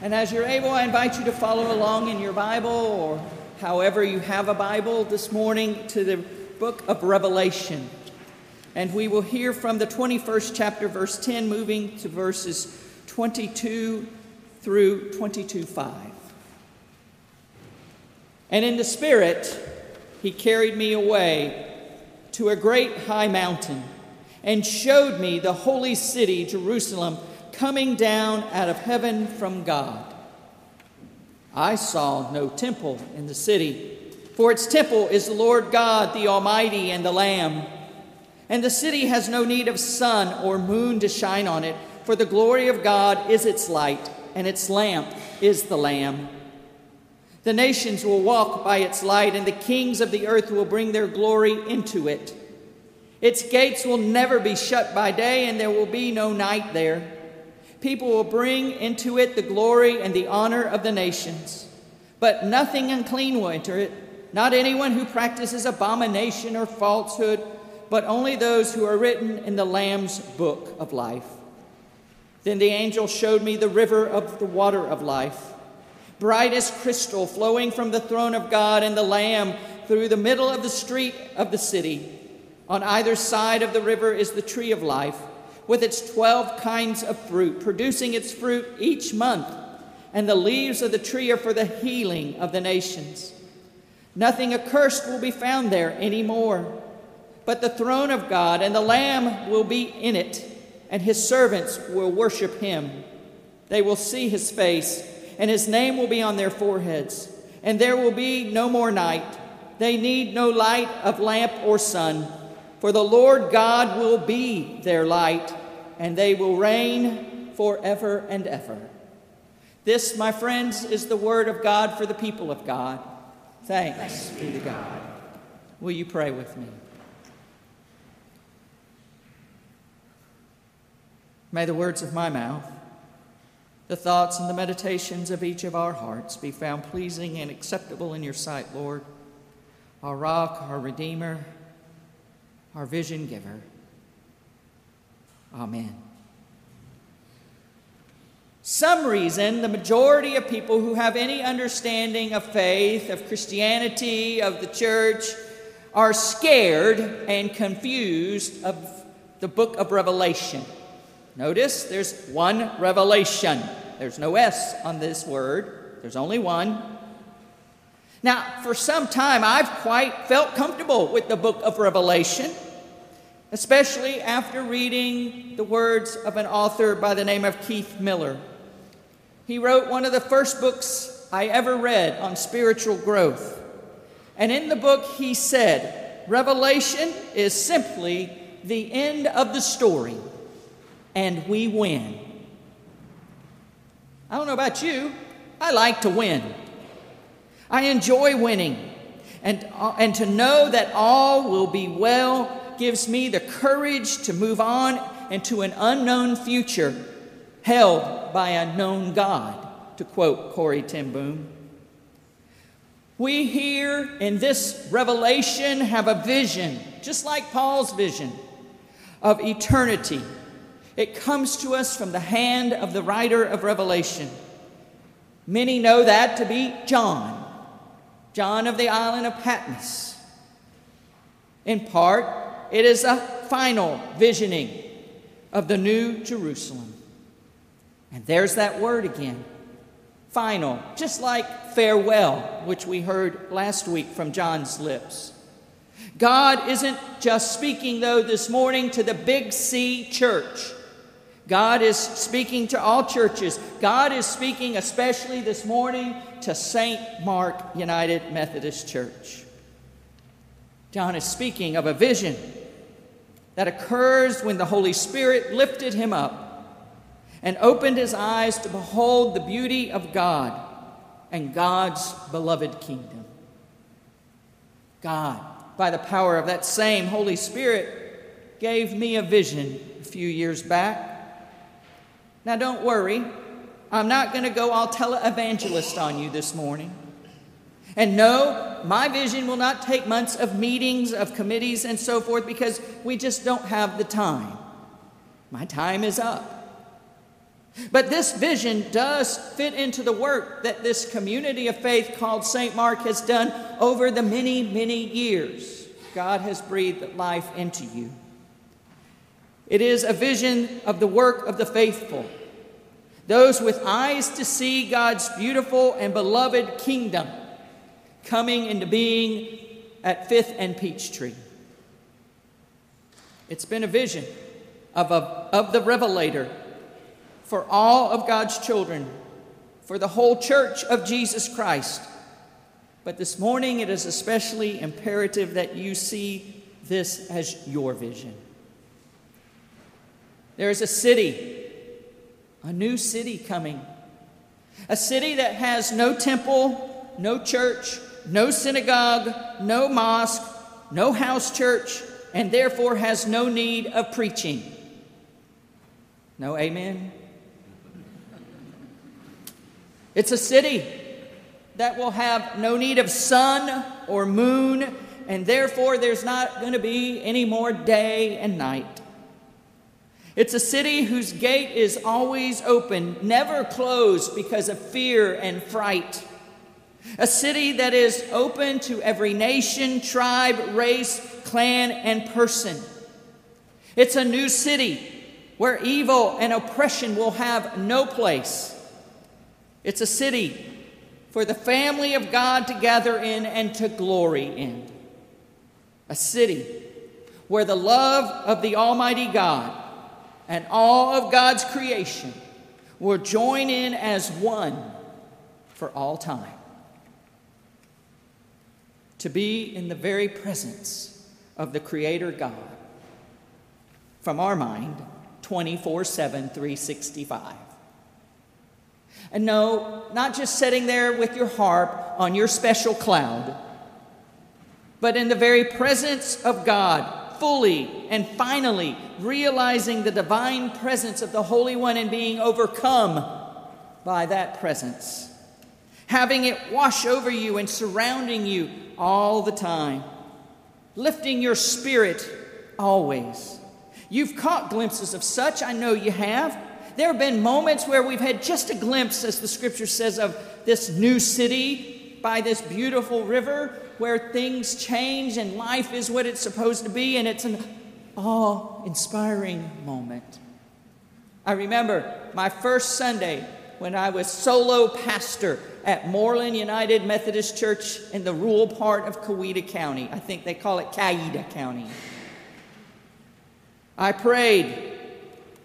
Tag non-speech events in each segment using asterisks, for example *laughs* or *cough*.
And as you're able, I invite you to follow along in your Bible or however you have a Bible this morning to the book of Revelation. And we will hear from the 21st chapter, verse 10, moving to verses 22 through 22 5. And in the Spirit, he carried me away to a great high mountain and showed me the holy city, Jerusalem coming down out of heaven from God. I saw no temple in the city, for its temple is the Lord God, the Almighty, and the Lamb. And the city has no need of sun or moon to shine on it, for the glory of God is its light, and its lamp is the Lamb. The nations will walk by its light, and the kings of the earth will bring their glory into it. Its gates will never be shut by day, and there will be no night there. People will bring into it the glory and the honor of the nations. But nothing unclean will enter it, not anyone who practices abomination or falsehood, but only those who are written in the Lamb's book of life. Then the angel showed me the river of the water of life, bright as crystal, flowing from the throne of God and the Lamb through the middle of the street of the city. On either side of the river is the tree of life with its 12 kinds of fruit, producing its fruit each month. And the leaves of the tree are for the healing of the nations. Nothing accursed will be found there anymore, but the throne of God and the Lamb will be in it, and his servants will worship him. They will see his face, and his name will be on their foreheads, and there will be no more night. They need no light of lamp or sun, for the Lord God will be their light and they will reign forever and ever. This, my friends, is the word of God for the people of God. Thanks be to God. Will you pray with me? May the words of my mouth, the thoughts and the meditations of each of our hearts be found pleasing and acceptable in your sight, Lord, our rock, our redeemer, our vision giver. Amen. Some reason, the majority of people who have any understanding of faith, of Christianity, of the church, are scared and confused of the book of Revelation. Notice there's one revelation. There's no S on this word, there's only one. Now, for some time, I've quite felt comfortable with the book of Revelation especially after reading the words of an author by the name of Keith Miller. He wrote one of the first books I ever read on spiritual growth. And in the book, he said, Revelation is simply the end of the story, and we win. I don't know about you, I like to win. I enjoy winning, and, uh, and to know that all will be well gives me the courage to move on into an unknown future held by a known God, to quote Corrie ten Boom. We here in this revelation have a vision, just like Paul's vision, of eternity. It comes to us from the hand of the writer of Revelation. Many know that to be John, John of the island of Patmos. In part, it is a final visioning of the new Jerusalem. And there's that word again final, just like farewell, which we heard last week from John's lips. God isn't just speaking, though, this morning to the Big C church. God is speaking to all churches. God is speaking, especially this morning, to St. Mark United Methodist Church. John is speaking of a vision that occurs when the Holy Spirit lifted him up and opened his eyes to behold the beauty of God and God's beloved kingdom. God, by the power of that same Holy Spirit, gave me a vision a few years back. Now, don't worry, I'm not going to go all televangelist on you this morning. And no, my vision will not take months of meetings, of committees, and so forth because we just don't have the time. My time is up. But this vision does fit into the work that this community of faith called St. Mark has done over the many, many years. God has breathed life into you. It is a vision of the work of the faithful, those with eyes to see God's beautiful and beloved kingdom coming into being at Fifth and Peachtree. It's been a vision of, a, of the Revelator for all of God's children, for the whole church of Jesus Christ. But this morning, it is especially imperative that you see this as your vision. There is a city, a new city coming, a city that has no temple, no church, no synagogue, no mosque, no house church, and therefore has no need of preaching. No amen? It's a city that will have no need of sun or moon, and therefore there's not going to be any more day and night. It's a city whose gate is always open, never closed because of fear and fright. A city that is open to every nation, tribe, race, clan, and person. It's a new city where evil and oppression will have no place. It's a city for the family of God to gather in and to glory in. A city where the love of the Almighty God and all of God's creation will join in as one for all time to be in the very presence of the Creator God from our mind 24 7, 365. And no, not just sitting there with your harp on your special cloud, but in the very presence of God, fully and finally realizing the divine presence of the Holy One and being overcome by that presence having it wash over you and surrounding you all the time, lifting your spirit always. You've caught glimpses of such, I know you have. There have been moments where we've had just a glimpse, as the scripture says, of this new city by this beautiful river where things change and life is what it's supposed to be, and it's an awe inspiring moment. I remember my first Sunday when I was solo pastor at Moreland United Methodist Church in the rural part of Coweta County. I think they call it Cayeta County. I prayed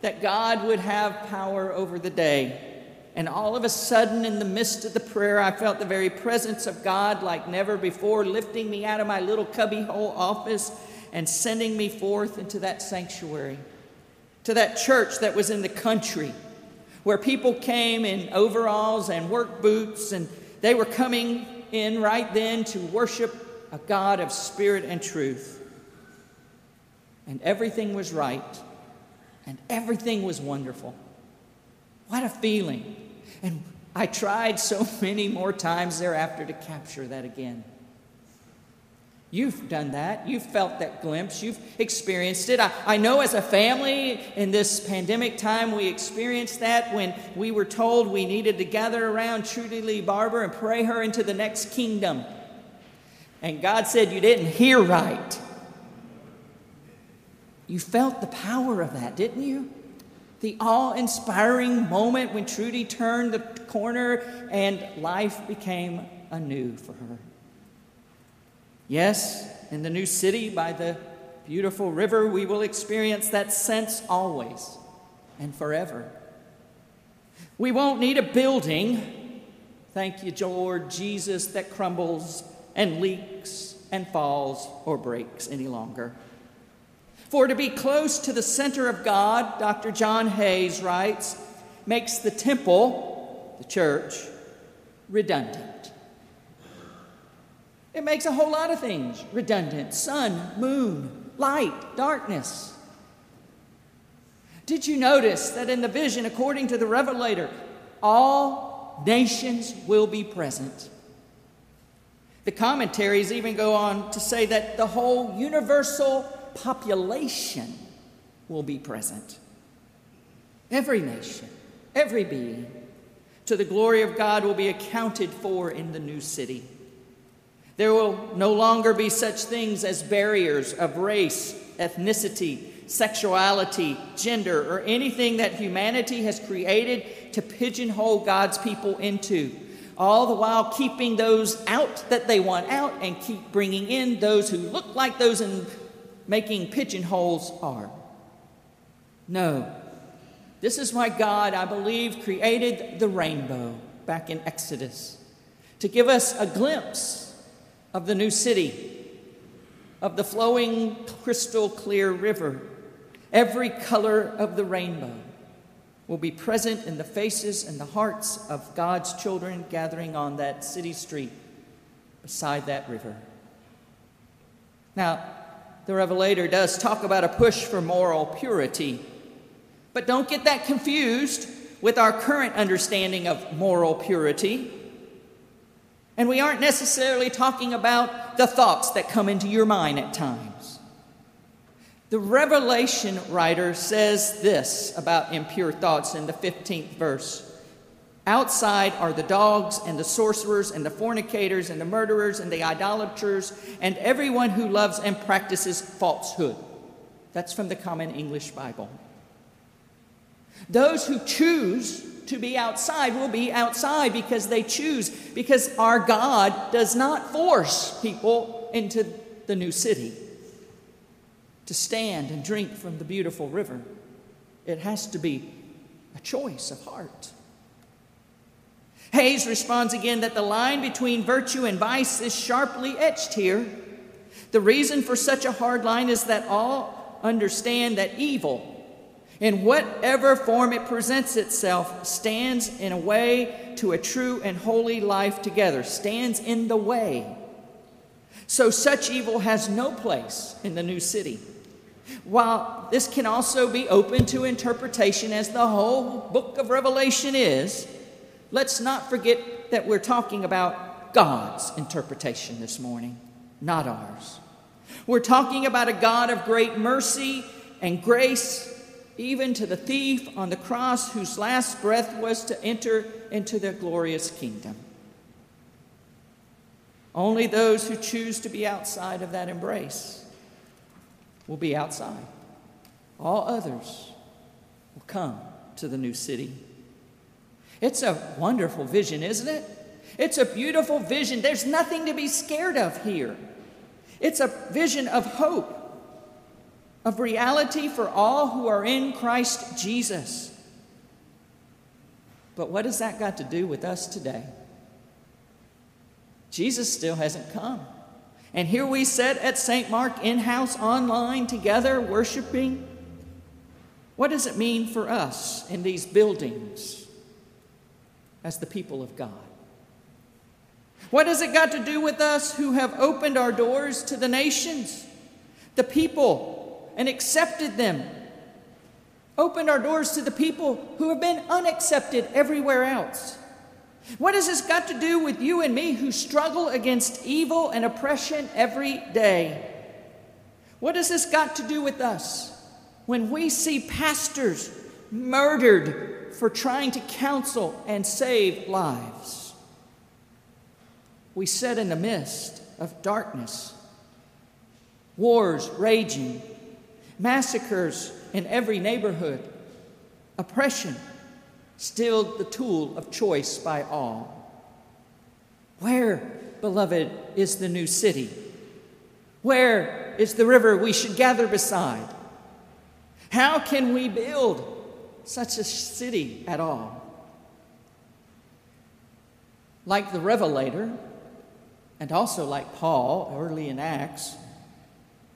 that God would have power over the day. And all of a sudden, in the midst of the prayer, I felt the very presence of God like never before, lifting me out of my little cubbyhole office and sending me forth into that sanctuary, to that church that was in the country where people came in overalls and work boots, and they were coming in right then to worship a God of spirit and truth. And everything was right, and everything was wonderful. What a feeling. And I tried so *laughs* many more times thereafter to capture that again. You've done that. You've felt that glimpse. You've experienced it. I, I know as a family in this pandemic time, we experienced that when we were told we needed to gather around Trudy Lee Barber and pray her into the next kingdom. And God said, You didn't hear right. You felt the power of that, didn't you? The awe inspiring moment when Trudy turned the corner and life became anew for her. Yes, in the new city by the beautiful river, we will experience that sense always and forever. We won't need a building, thank you, Lord Jesus, that crumbles and leaks and falls or breaks any longer. For to be close to the center of God, Dr. John Hayes writes, makes the temple, the church, redundant. It makes a whole lot of things redundant sun, moon, light, darkness. Did you notice that in the vision, according to the Revelator, all nations will be present? The commentaries even go on to say that the whole universal population will be present. Every nation, every being, to the glory of God will be accounted for in the new city. There will no longer be such things as barriers of race, ethnicity, sexuality, gender, or anything that humanity has created to pigeonhole God's people into, all the while keeping those out that they want out and keep bringing in those who look like those and making pigeonholes are. No. This is why God, I believe, created the rainbow back in Exodus to give us a glimpse of the new city, of the flowing crystal clear river. Every color of the rainbow will be present in the faces and the hearts of God's children gathering on that city street beside that river. Now, the Revelator does talk about a push for moral purity, but don't get that confused with our current understanding of moral purity. And we aren't necessarily talking about the thoughts that come into your mind at times. The Revelation writer says this about impure thoughts in the 15th verse. Outside are the dogs and the sorcerers and the fornicators and the murderers and the idolaters and everyone who loves and practices falsehood. That's from the Common English Bible. Those who choose to be outside will be outside because they choose, because our God does not force people into the new city to stand and drink from the beautiful river. It has to be a choice of heart. Hayes responds again that the line between virtue and vice is sharply etched here. The reason for such a hard line is that all understand that evil, in whatever form it presents itself, stands in a way to a true and holy life together, stands in the way. So such evil has no place in the new city. While this can also be open to interpretation, as the whole book of Revelation is, let's not forget that we're talking about God's interpretation this morning, not ours. We're talking about a God of great mercy and grace, even to the thief on the cross whose last breath was to enter into the glorious kingdom. Only those who choose to be outside of that embrace will be outside. All others will come to the new city. It's a wonderful vision, isn't it? It's a beautiful vision. There's nothing to be scared of here. It's a vision of hope, of reality for all who are in Christ Jesus. But what has that got to do with us today? Jesus still hasn't come. And here we sit at St. Mark in house online together, worshiping. What does it mean for us in these buildings as the people of God? What has it got to do with us who have opened our doors to the nations, the people, and accepted them? Opened our doors to the people who have been unaccepted everywhere else. What has this got to do with you and me who struggle against evil and oppression every day? What has this got to do with us when we see pastors murdered for trying to counsel and save lives? We sit in the midst of darkness, wars raging, massacres in every neighborhood, oppression still the tool of choice by all. Where, beloved, is the new city? Where is the river we should gather beside? How can we build such a city at all? Like the Revelator, and also like Paul early in Acts,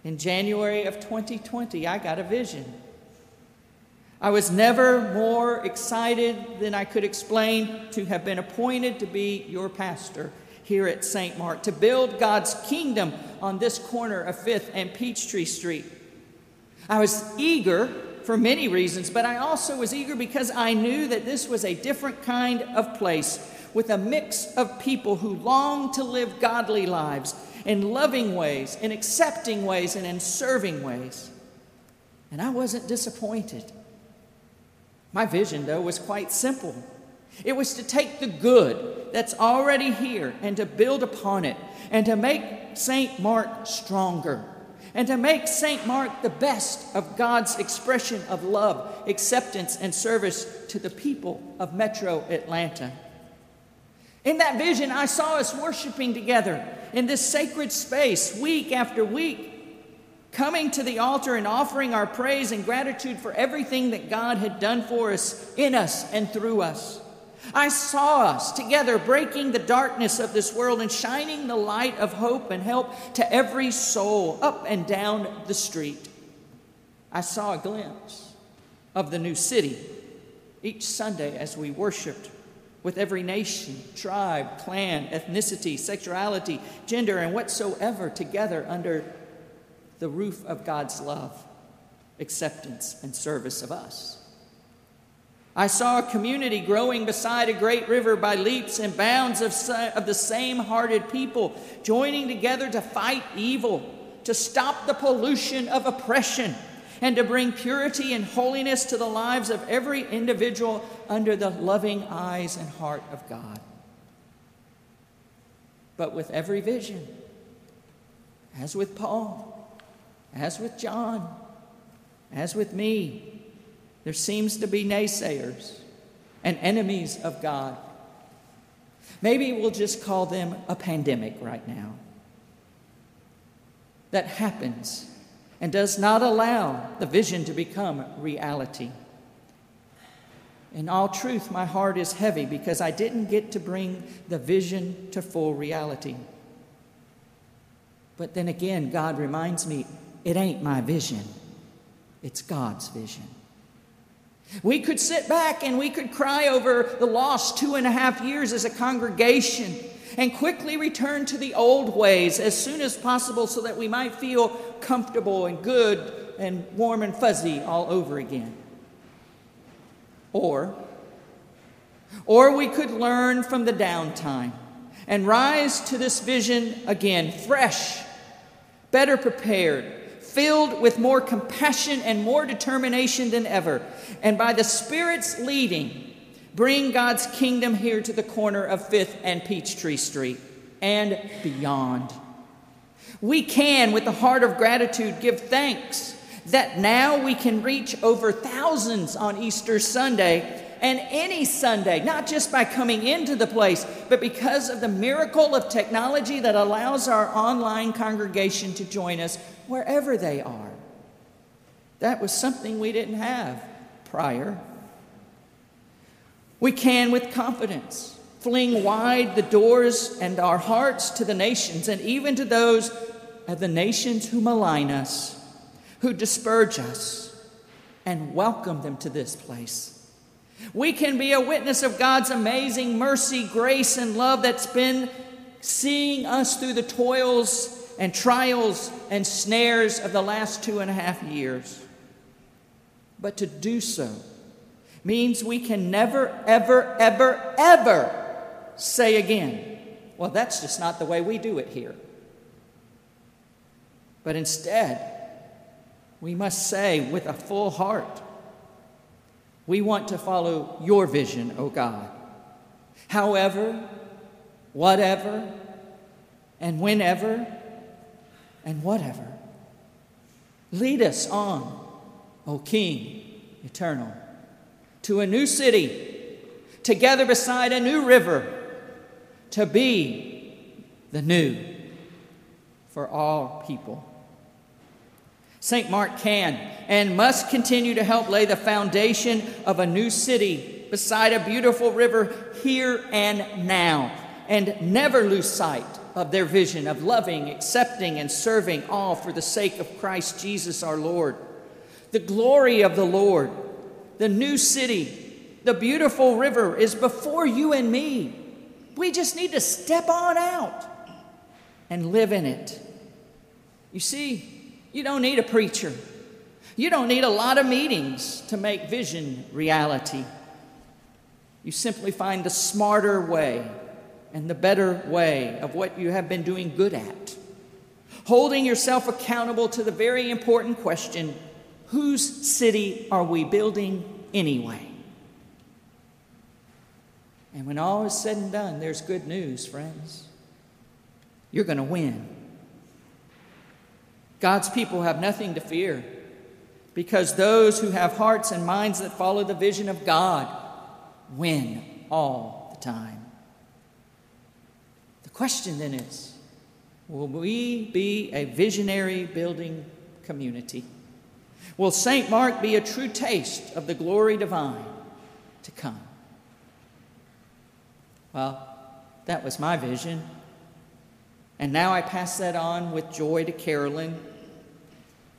in January of 2020, I got a vision. I was never more excited than I could explain to have been appointed to be your pastor here at St. Mark, to build God's kingdom on this corner of 5th and Peachtree Street. I was eager for many reasons, but I also was eager because I knew that this was a different kind of place with a mix of people who long to live godly lives in loving ways, in accepting ways, and in serving ways. And I wasn't disappointed. My vision, though, was quite simple. It was to take the good that's already here and to build upon it and to make St. Mark stronger and to make St. Mark the best of God's expression of love, acceptance, and service to the people of Metro Atlanta. In that vision, I saw us worshiping together in this sacred space week after week, coming to the altar and offering our praise and gratitude for everything that God had done for us, in us, and through us. I saw us together breaking the darkness of this world and shining the light of hope and help to every soul up and down the street. I saw a glimpse of the new city each Sunday as we worshiped with every nation, tribe, clan, ethnicity, sexuality, gender, and whatsoever together under the roof of God's love, acceptance, and service of us. I saw a community growing beside a great river by leaps and bounds of, of the same hearted people, joining together to fight evil, to stop the pollution of oppression, and to bring purity and holiness to the lives of every individual under the loving eyes and heart of God. But with every vision, as with Paul, as with John, as with me, there seems to be naysayers and enemies of God. Maybe we'll just call them a pandemic right now. That happens and does not allow the vision to become reality. In all truth, my heart is heavy because I didn't get to bring the vision to full reality. But then again, God reminds me it ain't my vision, it's God's vision. We could sit back and we could cry over the lost two and a half years as a congregation and quickly return to the old ways as soon as possible so that we might feel comfortable and good and warm and fuzzy all over again. Or, or we could learn from the downtime and rise to this vision again, fresh, better prepared, filled with more compassion and more determination than ever. And by the Spirit's leading, bring God's kingdom here to the corner of 5th and Peachtree Street and beyond. We can, with the heart of gratitude, give thanks that now we can reach over thousands on Easter Sunday and any Sunday, not just by coming into the place, but because of the miracle of technology that allows our online congregation to join us wherever they are. That was something we didn't have prior. We can, with confidence, fling wide the doors and our hearts to the nations and even to those of the nations who malign us, who disparage us, and welcome them to this place. We can be a witness of God's amazing mercy, grace, and love that's been seeing us through the toils and trials and snares of the last two and a half years. But to do so means we can never, ever, ever, ever say again, well, that's just not the way we do it here. But instead, we must say with a full heart, we want to follow your vision, O God. However, whatever, and whenever and whatever. Lead us on, O King eternal, to a new city, together beside a new river, to be the new for all people. St. Mark can and must continue to help lay the foundation of a new city beside a beautiful river here and now, and never lose sight of their vision of loving, accepting, and serving all for the sake of Christ Jesus our Lord. The glory of the Lord, the new city, the beautiful river is before you and me. We just need to step on out and live in it. You see, you don't need a preacher. You don't need a lot of meetings to make vision reality. You simply find the smarter way and the better way of what you have been doing good at. Holding yourself accountable to the very important question whose city are we building anyway? And when all is said and done, there's good news, friends. You're going to win. God's people have nothing to fear because those who have hearts and minds that follow the vision of God win all the time. The question then is will we be a visionary building community? Will St. Mark be a true taste of the glory divine to come? Well, that was my vision. And now I pass that on with joy to Carolyn,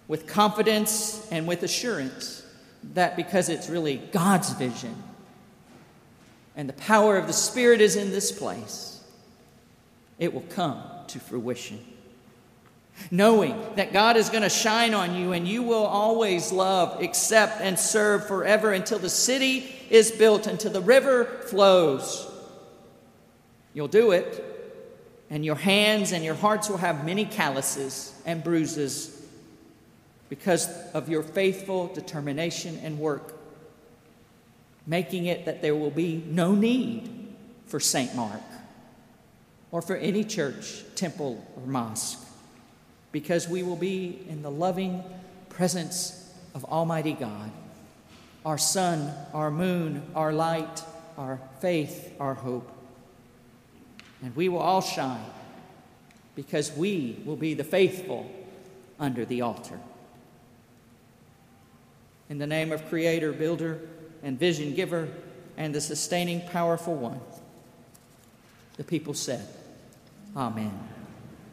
with confidence and with assurance that because it's really God's vision and the power of the Spirit is in this place, it will come to fruition. Knowing that God is going to shine on you and you will always love, accept, and serve forever until the city is built, until the river flows. You'll do it, and your hands and your hearts will have many calluses and bruises because of your faithful determination and work, making it that there will be no need for St. Mark or for any church, temple, or mosque, because we will be in the loving presence of Almighty God, our sun, our moon, our light, our faith, our hope. And we will all shine because we will be the faithful under the altar. In the name of Creator, Builder, and Vision Giver, and the sustaining, powerful one, the people said, Amen.